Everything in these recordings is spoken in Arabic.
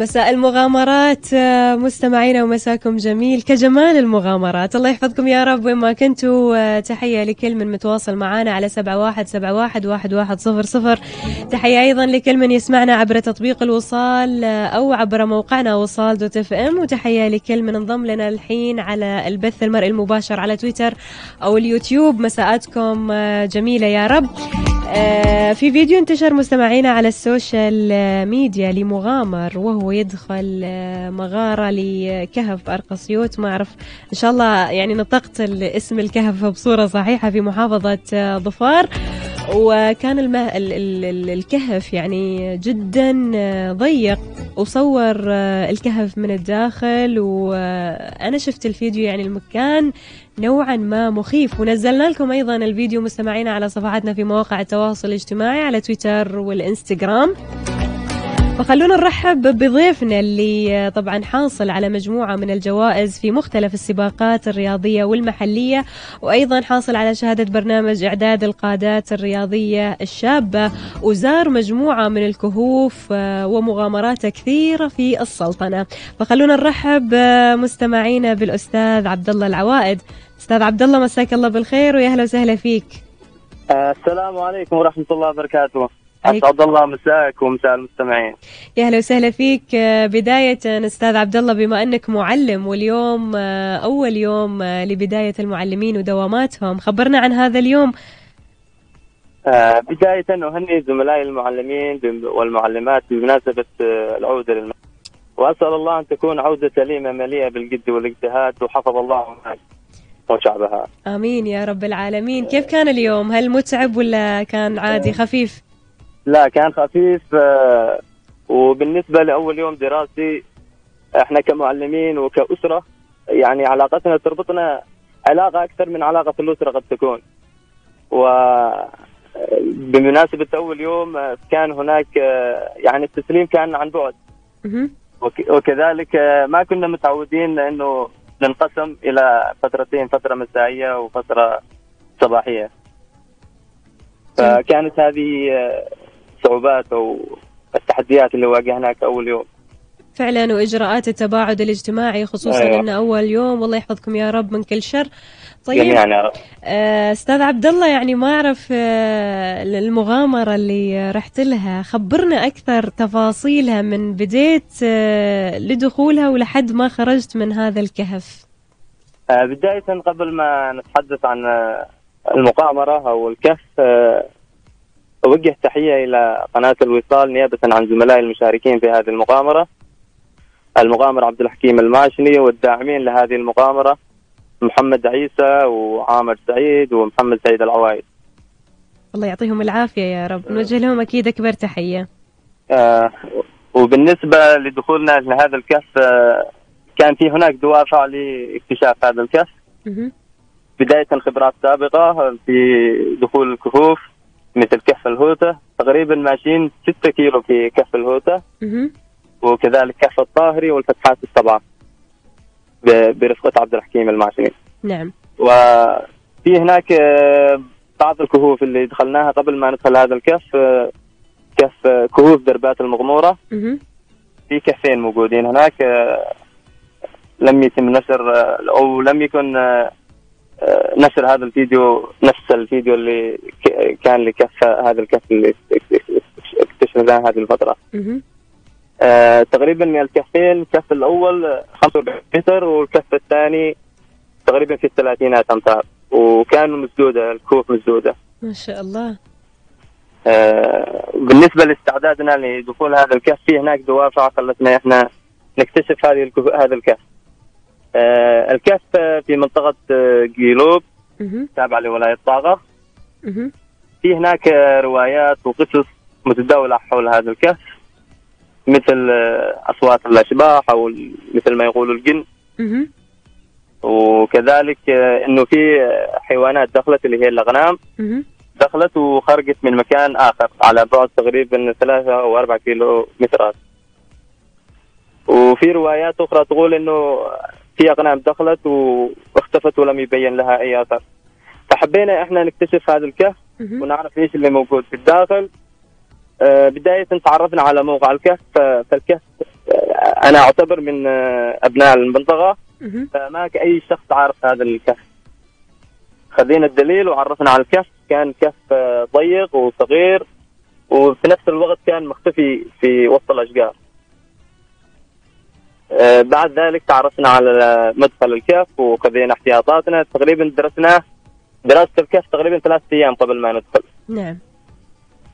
مساء المغامرات آه، مستمعينا ومساكم جميل. كجمال المغامرات الله يحفظكم يا رب. وين ما كنتوا آه، تحية لكل من متواصل معنا على سبعة واحد سبعة واحد واحد واحد صفر صفر. تحية أيضا لكل من يسمعنا عبر تطبيق الوصال آه، أو عبر موقعنا وصال دوت إف إم. وتحية لكل من انضم لنا الحين على البث المرئي المباشر على تويتر أو اليوتيوب. مساءاتكم جميلة يا رب. في فيديو انتشر مستمعينا على ال social media لمغامر وهو يدخل آه، مغارة لكهف أرقصيوت. ما أعرف إن شاء الله يعني نطقت اسم الكهف بصورة صحيحة في محافظة آه، ظفار. وكان المه... ال... ال... الكهف يعني جدا ضيق. وصور الكهف من الداخل. وأنا شفت الفيديو يعني المكان. نوعا ما مخيف. ونزلنا لكم أيضا الفيديو مستمعينا على صفحاتنا في مواقع التواصل الاجتماعي على تويتر والإنستغرام. فخلونا نرحب بضيفنا اللي طبعا حاصل على مجموعة من الجوائز في مختلف السباقات الرياضية والمحلية وأيضا حاصل على شهادة برنامج إعداد القادات الرياضية الشابة. وزار مجموعة من الكهوف آه، ومغامرات كثيرة في السلطنة. فخلونا نرحب آه، مستمعينا بالأستاذ عبد الله العوائد. أستاذ عبد الله مساك الله بالخير ويا أهلا وسهلا فيك. آه، السلام عليكم ورحمة الله وبركاته. أسعد الله مساك ومساء المستمعين. يا أهلا وسهلا فيك. آه، بداية أستاذ عبد الله بما أنك معلم واليوم آه، أول يوم آه، لبداية المعلمين ودواماتهم خبرنا عن هذا اليوم. بداية أهني زملائي المعلمين والمعلمات بمناسبة العودة للم... وأسأل الله أن تكون عودة سليمة مليئة بالجد والاجتهاد وحفظ الله وشعبها. آمين يا رب العالمين. كيف كان اليوم؟ هل متعب ولا كان عادي خفيف؟ لا كان خفيف آه، وبالنسبة لأول يوم دراسي إحنا كمعلمين وكأسرة يعني علاقتنا تربطنا علاقة أكثر من علاقة الأسرة قد تكون. و بمناسبة أول يوم آه، كان هناك آه، يعني التسليم كان عن بعد. وكذلك ما كنا متعودين أنه ننقسم إلى فترتين فترة مسائية وفترة صباحية. فكانت هذه الصعوبات أو التحديات اللي واجهناها كاول يوم فعلا وإجراءات التباعد الاجتماعي خصوصا أيوة. انه أول يوم والله يحفظكم يا رب من كل شر طيب رب. آه، أستاذ عبد الله يعني ما أعرف آه، المغامرة اللي رحت لها خبرنا أكثر تفاصيلها من بديت آه، لدخولها ولحد ما خرجت من هذا الكهف بداية قبل ما نتحدث عن المغامرة أو الكهف أوجه تحية إلى قناة الوصال نيابة عن زملائي المشاركين في هذه المغامرة. المغامر عبد الحكيم الماشني والداعمين لهذه المغامرة محمد عيسى وعامر سعيد ومحمد سعيد العوايد الله يعطيهم العافية يا رب. نوجه لهم أكيد أكبر تحية. آه وبالنسبة لدخولنا لهذا الكهف آه كان في هناك دوافع لاكتشاف هذا الكهف. بداية خبرات سابقة في دخول الكهوف. مثل كهف الهوتة تقريبا ماشيين 6 كيلو في كهف الهوتة. وكذلك كهف الطاهري والفتحات السبعة برفقة عبد الحكيم الماشيين نعم. وفي هناك آه، بعض الكهوف اللي دخلناها قبل ما ندخل هذا الكهف آه، كهف آه، كهوف دربات المغمورة. في كهفين موجودين هناك لم يتم نشر أو لم يكن نشر هذا الفيديو نفس الفيديو اللي كان لكف هذا الكف اللي اكتشفناه هذه الفترة. آه تقريبا من الكفين الكف الأول 45 متر والكف الثاني تقريبا في الثلاثينات أمتار وكانوا مسدودة الكوف مسدودة. ما شاء الله. آه بالنسبة لاستعدادنا لدخول هذا الكهف في هناك دوافع خلتنا إحنا نكتشف هذه هذا الكهف. آه الكهف في منطقة آه، جيلوب تابعة لولاية طاقة في هناك روايات وقصص متداولة حول هذا الكهف مثل آه، أصوات الأشباح أو مثل ما يقولوا الجن. وكذلك آه، إنه في حيوانات دخلت اللي هي الأغنام. دخلت وخرجت من مكان آخر على بعد تقريبا ثلاثة أو أربع كيلو مترات وفي روايات أخرى تقول إنه في اغنام دخلت واختفت ولم يبين لها أي أثر. فحبينا إحنا نكتشف هذا الكهف ونعرف إيش اللي موجود في الداخل. آه بداية تعرفنا على موقع الكهف فالكهف أنا أعتبر من أبناء المنطقة. فما أي شخص عارف هذا الكهف. خذينا الدليل وعرفنا على الكهف. كان كهف ضيق وصغير وفي نفس الوقت كان مختفي في وسط الأشجار. آه، بعد ذلك تعرفنا على مدخل الكهف وخذينا احتياطاتنا. تقريبا درسناه دراسة الكهف تقريبا ثلاث أيام قبل ما ندخل. نعم.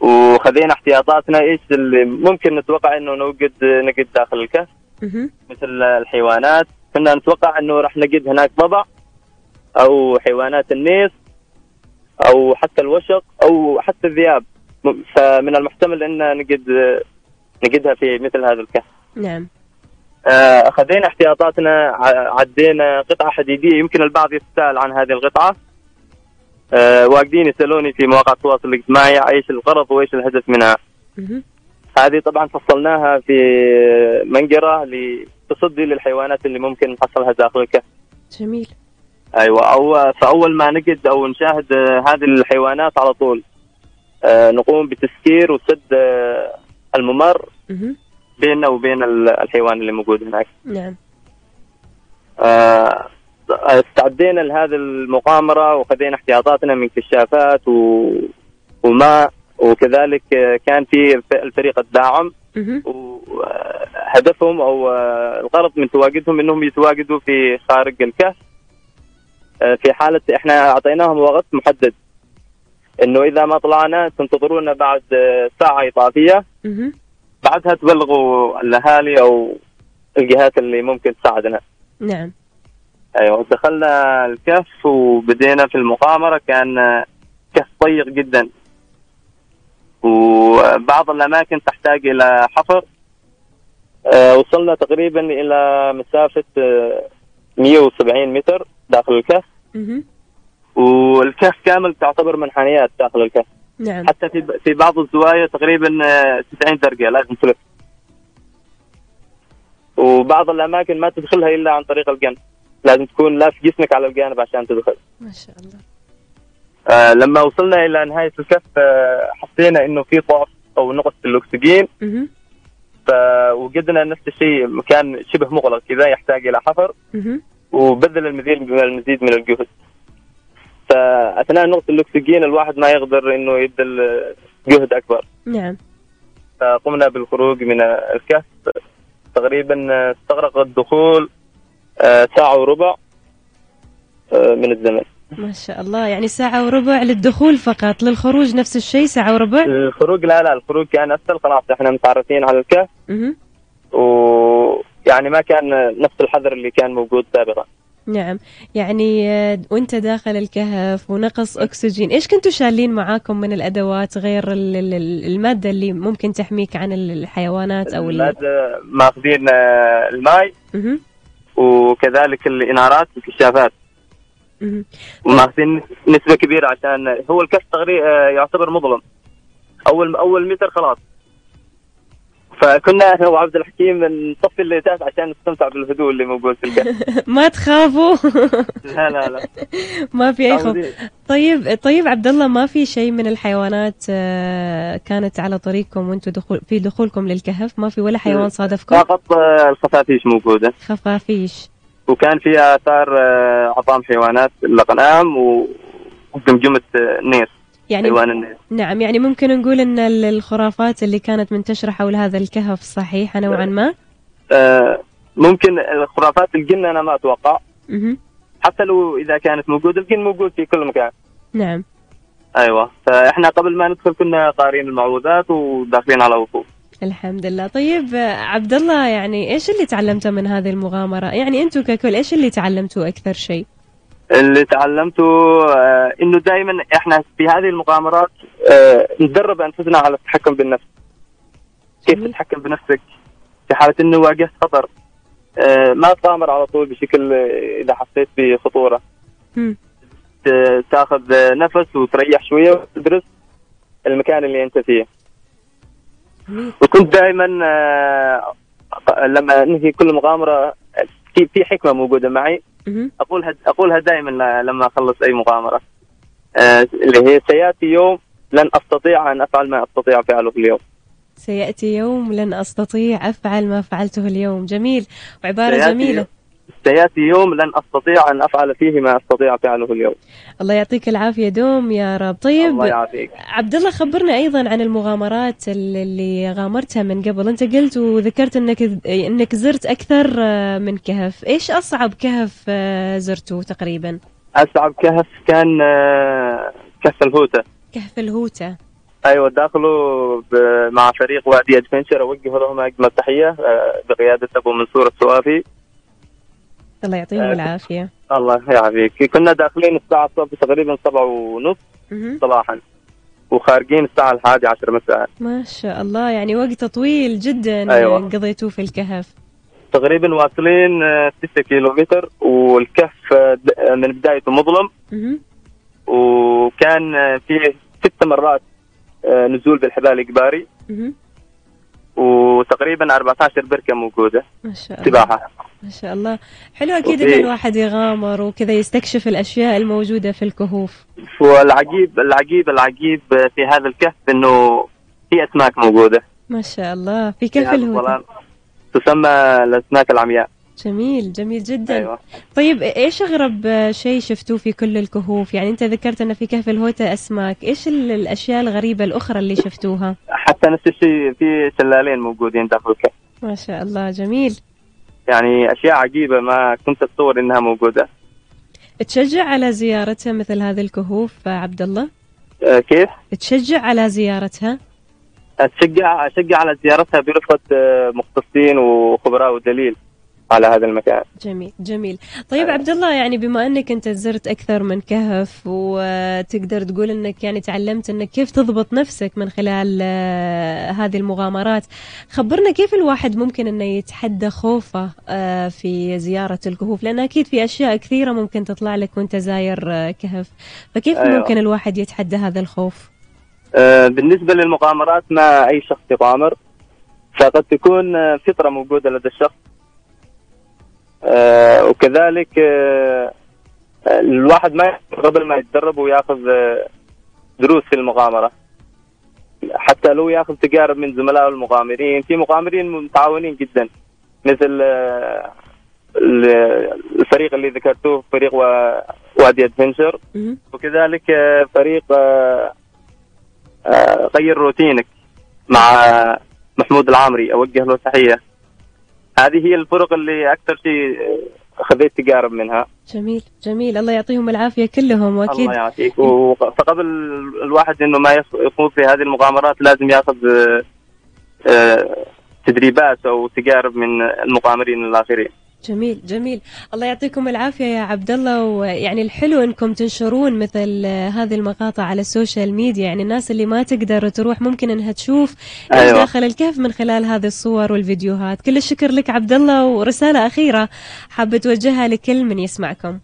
وخذينا احتياطاتنا. إيش اللي ممكن نتوقع إنه نوجد نجد داخل الكهف؟ مثل الحيوانات. كنا نتوقع إنه راح نجد هناك ضبع أو حيوانات النيس أو حتى الوشق أو حتى الذئاب فمن المحتمل إن نجد نجدها في مثل هذا الكهف. نعم. آه، خذينا احتياطاتنا عدينا قطعة حديدية يمكن البعض يتساءل عن هذه القطعة. أه واقدين يسألوني في مواقع التواصل الاجتماعي إيش الغرض وإيش الهدف منها. هذه طبعا فصلناها في منقرة لتصدي للحيوانات اللي ممكن نحصلها داخل الكهف جميل. أيوه أو فأول ما نجد أو نشاهد هذه الحيوانات على طول. أه نقوم بتسكير وسد أه الممر. بيننا وبين الحيوان اللي موجود هناك. نعم. آه استعدينا لهذه المغامرة وخذينا احتياطاتنا من كشافات و... وماء وكذلك كان في الفريق الداعم وهدفهم أو الغرض من تواجدهم إنهم يتواجدوا في خارج الكهف. آه، في حالة إحنا أعطيناهم وقت محدد. إنه إذا ما طلعنا تنتظرونا بعد ساعة إضافية. بعدها تبلغوا الأهالي أو الجهات اللي ممكن تساعدنا. نعم. أيوه دخلنا الكهف وبدينا في المغامره كان كهف ضيق جدا. وبعض الأماكن تحتاج إلى حفر. أه وصلنا تقريبا إلى مسافة 170 متر داخل الكهف. والكهف كامل تعتبر منحنيات داخل الكهف. نعم. حتى في في بعض الزوايا تقريبا 90 درجة لازم تلف. وبعض الأماكن ما تدخلها إلا عن طريق الجنب. لازم تكون لاف جسمك على الجانب عشان تدخل. ما شاء الله. آه لما وصلنا إلى نهاية الكهف آه حسينا إنه في ضعف أو نقص في الأكسجين. فوجدنا نفس الشيء مكان شبه مغلق كذا يحتاج إلى حفر. وبذل المزيد من المزيد من الجهد. فأثناء نقص الاكسجين الواحد ما يقدر إنه يبذل جهد أكبر. نعم. فقمنا بالخروج من الكهف. تقريبا استغرق الدخول آه، ساعة وربع آه، من الزمن. ما شاء الله يعني ساعة وربع للدخول فقط للخروج نفس الشيء ساعة وربع؟ الخروج لا لا الخروج كان أسهل. خلاص إحنا متعرفين على الكهف. ويعني ما كان نفس الحذر اللي كان موجود سابقا. نعم. يعني آه، وانت داخل الكهف ونقص أكسجين إيش كنتوا شالين معاكم من الأدوات غير المادة اللي ممكن تحميك عن الحيوانات أو المادة ماخذين الماء وكذلك الإنارات والكشافات. وماخذين نسبة كبيرة عشان هو الكهف تقريبا آه، يعتبر مظلم. أول أول متر خلاص. فكنا أنا وعبد الحكيم نطفي الليتات عشان نستمتع بالهدوء اللي موجود في الكهف ما تخافوا. لا لا لا. ما في أي خوف. طيب طيب عبد الله ما في شيء من الحيوانات آه، كانت على طريقكم وأنتم دخول في دخولكم للكهف؟ ما في ولا حيوان صادفكم؟ فقط آه، الخفافيش موجودة. خفافيش. وكان في آثار آه، عظام حيوانات الاغنام وجمجمه نير. يعني حيوان نعم يعني ممكن نقول إن الخرافات اللي كانت منتشرة حول هذا الكهف صحيحه نوعا ما؟ آه ممكن الخرافات الجن أنا ما أتوقع. حتى لو إذا كانت موجودة الجن موجود في كل مكان. نعم. أيوه. فإحنا قبل ما ندخل كنا قارين المعوذات وداخلين على وقوف. الحمد لله. طيب عبد الله يعني إيش اللي تعلمته من هذه المغامرة؟ يعني أنتم ككل إيش اللي تعلمتوا أكثر شيء؟ اللي تعلمته آه إنه دائما إحنا في هذه المغامرات آه ندرب أنفسنا على التحكم بالنفس. كيف تتحكم بنفسك؟ في حالة إنه واجهت خطر آه ما تغامر على طول بشكل إذا حسيت بخطورة. تاخذ نفس وتريح شوية وتدرس المكان اللي أنت فيه. وكنت دائما آه لما انهي كل مغامرة في حكمة موجودة معي. اقولها اقولها دائما لما أخلص أي مغامرة. آه، اللي هي سيأتي يوم لن أستطيع أن أفعل ما أستطيع فعله اليوم. سيأتي يوم لن أستطيع أفعل ما فعلته اليوم. جميل. وعبارة سيأتي جميلة. سيأتي يوم لن أستطيع أن أفعل فيه ما أستطيع فعله اليوم. الله يعطيك العافية دوم يا رب. طيب الله يعافيك. عبد الله خبرنا أيضا عن المغامرات اللي- غامرتها من قبل. أنت قلت وذكرت إنك إنك زرت أكثر آه، من كهف. إيش أصعب كهف آه، زرته تقريبا؟ أصعب كهف كان آه، كهف الهوتة. كهف الهوتة. أيوه داخله مع فريق وادي أدفنشر. اوجه لهم أجمل تحية بقيادة أبو منصور السوافي الله يعطيهم آه، العافية الله يعافيك كنا داخلين الصبح تقريبا سبعة ونص. صباحا وخارجين الساعة الحادي عشر مساء ما شاء الله يعني وقت طويل جدا أيوة. قضيتوه في الكهف تقريبا واصلين 6 كيلو متر والكهف آه، آه، من بدايته مظلم. وكان آه، فيه ست مرات آه، نزول بالحبال الاجباري مهم. وتقريبا 14 بركة موجودة ما شاء الله. سباحة. ما شاء الله. حلو أكيد ان الواحد يغامر وكذا يستكشف الأشياء الموجودة في الكهوف. والعجيب العجيب العجيب في هذا الكهف إنه في أسماك موجودة. ما شاء الله. في كهف الهوتة الظلام تسمى الأسماك العمياء. جميل جميل جدا. أيوه. طيب إيش أغرب شيء شفتوه في كل الكهوف؟ يعني أنت ذكرت ان في كهف الهوتة أسماك. إيش ال- الأشياء الغريبة الأخرى اللي شفتوها؟ حتى نفس الشيء في شلالين موجودين داخل الكهف. ما شاء الله جميل. يعني أشياء عجيبة ما كنت أتصور إنها موجودة. تشجع على زيارتها مثل هذه الكهوف عبد الله آه، كيف؟ تشجع على زيارتها؟ اشجع أشجع على زيارتها برفقه آه، مختصين وخبراء ودليل. على هذا المكان. جميل جميل. طيب عبد الله يعني بما أنك أنت زرت أكثر من كهف وتقدر تقول أنك يعني تعلمت أنك كيف تضبط نفسك من خلال آه، هذه المغامرات خبرنا كيف الواحد ممكن أنه يتحدى خوفه آه، في زيارة الكهوف؟ لأن أكيد في أشياء كثيرة ممكن تطلع لك وأنت زاير آه، كهف. فكيف أيوة. ممكن الواحد يتحدى هذا الخوف؟ بالنسبة للمغامرات ما أي شخص يغامر. فقد تكون فطرة موجودة لدى الشخص. وكذلك آه، آه، الواحد ما قبل ما يتدرب وياخذ آه، دروس في المغامرة. حتى لو ياخذ تجارب من زملائه المغامرين في مغامرين متعاونين جدا مثل آه، ال- الفريق اللي ذكرتوه فريق وادي أدفنشر. وكذلك آه، فريق آه، آه، غير روتينك مع محمود العامري أوجه له تحية. هذه هي الفرق اللي أكثر شيء خذيت تجارب منها. جميل جميل. الله يعطيهم العافية كلهم وأكيد. الله يعافيك. فقبل الواحد إنه ما يخ- يخوض في هذه المغامرات لازم يأخذ آه، تدريبات أو تجارب من المغامرين الآخرين. جميل جميل. الله يعطيكم العافية يا عبد الله ويعني الحلو إنكم تنشرون مثل هذه المقاطع على ال social media. يعني الناس اللي ما تقدر تروح ممكن إنها تشوف إيش أيوة. داخل الكهف من خلال هذه الصور والفيديوهات. كل الشكر لك عبد الله ورسالة أخيرة حابة توجهها لكل من يسمعكم.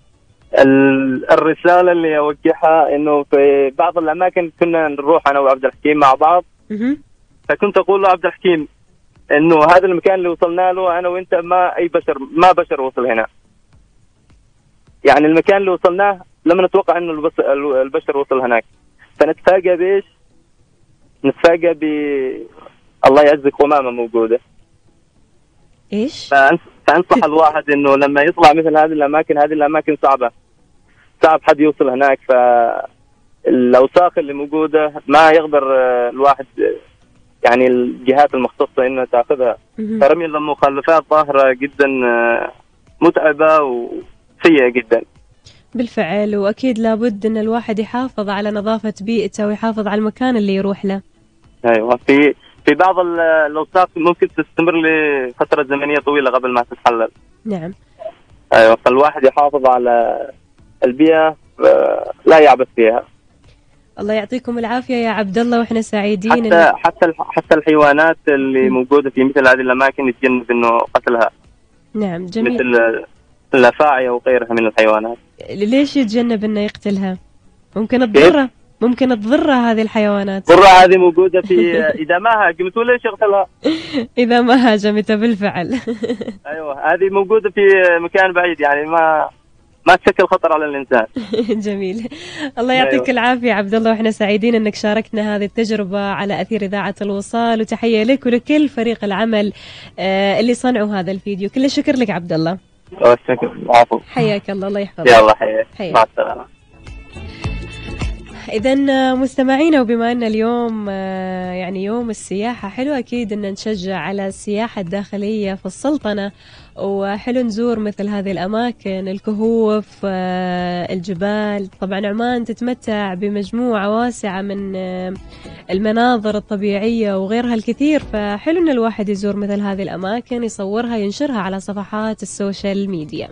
ال- الرسالة اللي أوجهها إنه في بعض الأماكن كنا نروح أنا وعبد الحكيم مع بعض. فكنت أقول له عبد الحكيم إنه هذا المكان اللي وصلنا له أنا وأنت ما أي بشر ما بشر وصل هنا. يعني المكان اللي وصلناه لم نتوقع إنه البشر وصل هناك. فنتفاجئ بإيش؟ نتفاجئ ب الله يعزك قمامه موجودة. إيش فأنصح الواحد إنه لما يطلع مثل هذه الأماكن هذه الأماكن صعبة. صعب حد يوصل هناك ف الأوساخ اللي موجودة ما يقدر آه، الواحد آه، يعني الجهات المختصة إنها تأخذها. فرمي المخلفات ظاهرة جدا آه، متعبة وسيئة جدا. بالفعل وأكيد لابد إن الواحد يحافظ على نظافة بيئته ويحافظ على المكان اللي يروح له. أيوه في في بعض ال- الأوساخ ممكن تستمر لفترة زمنية طويلة قبل ما تتحلل. نعم. أيوه فالواحد يحافظ على البيئة آه، لا يعبث فيها. الله يعطيكم العافية يا عبد الله وإحنا سعيدين حتى إن... حتى حتى الحيوانات اللي موجودة في مثل هذه الأماكن يتجنب إنه قتلها. نعم جميل. مثل الافاعي وغيرها من الحيوانات. ليش يتجنب إنه يقتلها؟ ممكن تضره ممكن تضره هذه الحيوانات. القرة هذه موجودة في إذا ما هاجمته ليش يقتلها؟ إذا ما هاجمته بالفعل. أيوه هذه موجودة في مكان بعيد يعني ما ما تشكل خطر على الإنسان. جميل. الله يعطيك أيوه. العافية عبد الله وإحنا سعيدين إنك شاركنا هذه التجربة على أثير إذاعة الوصال وتحية لك ولكل فريق العمل آه، اللي صنعوا هذا الفيديو. كل الشكر لك عبد الله الشكر العفو حياك الله الله يحفظك. يلا حياك. مع السلامة. إذا مستمعينا وبما أن اليوم آه، يعني يوم السياحة حلو أكيد أن نشجع على السياحة الداخلية في السلطنة وحلو نزور مثل هذه الأماكن الكهوف آه، الجبال. طبعا عمان تتمتع بمجموعة واسعة من آه، المناظر الطبيعية وغيرها الكثير فحلو أن الواحد يزور مثل هذه الأماكن يصورها ينشرها على صفحات ال social media.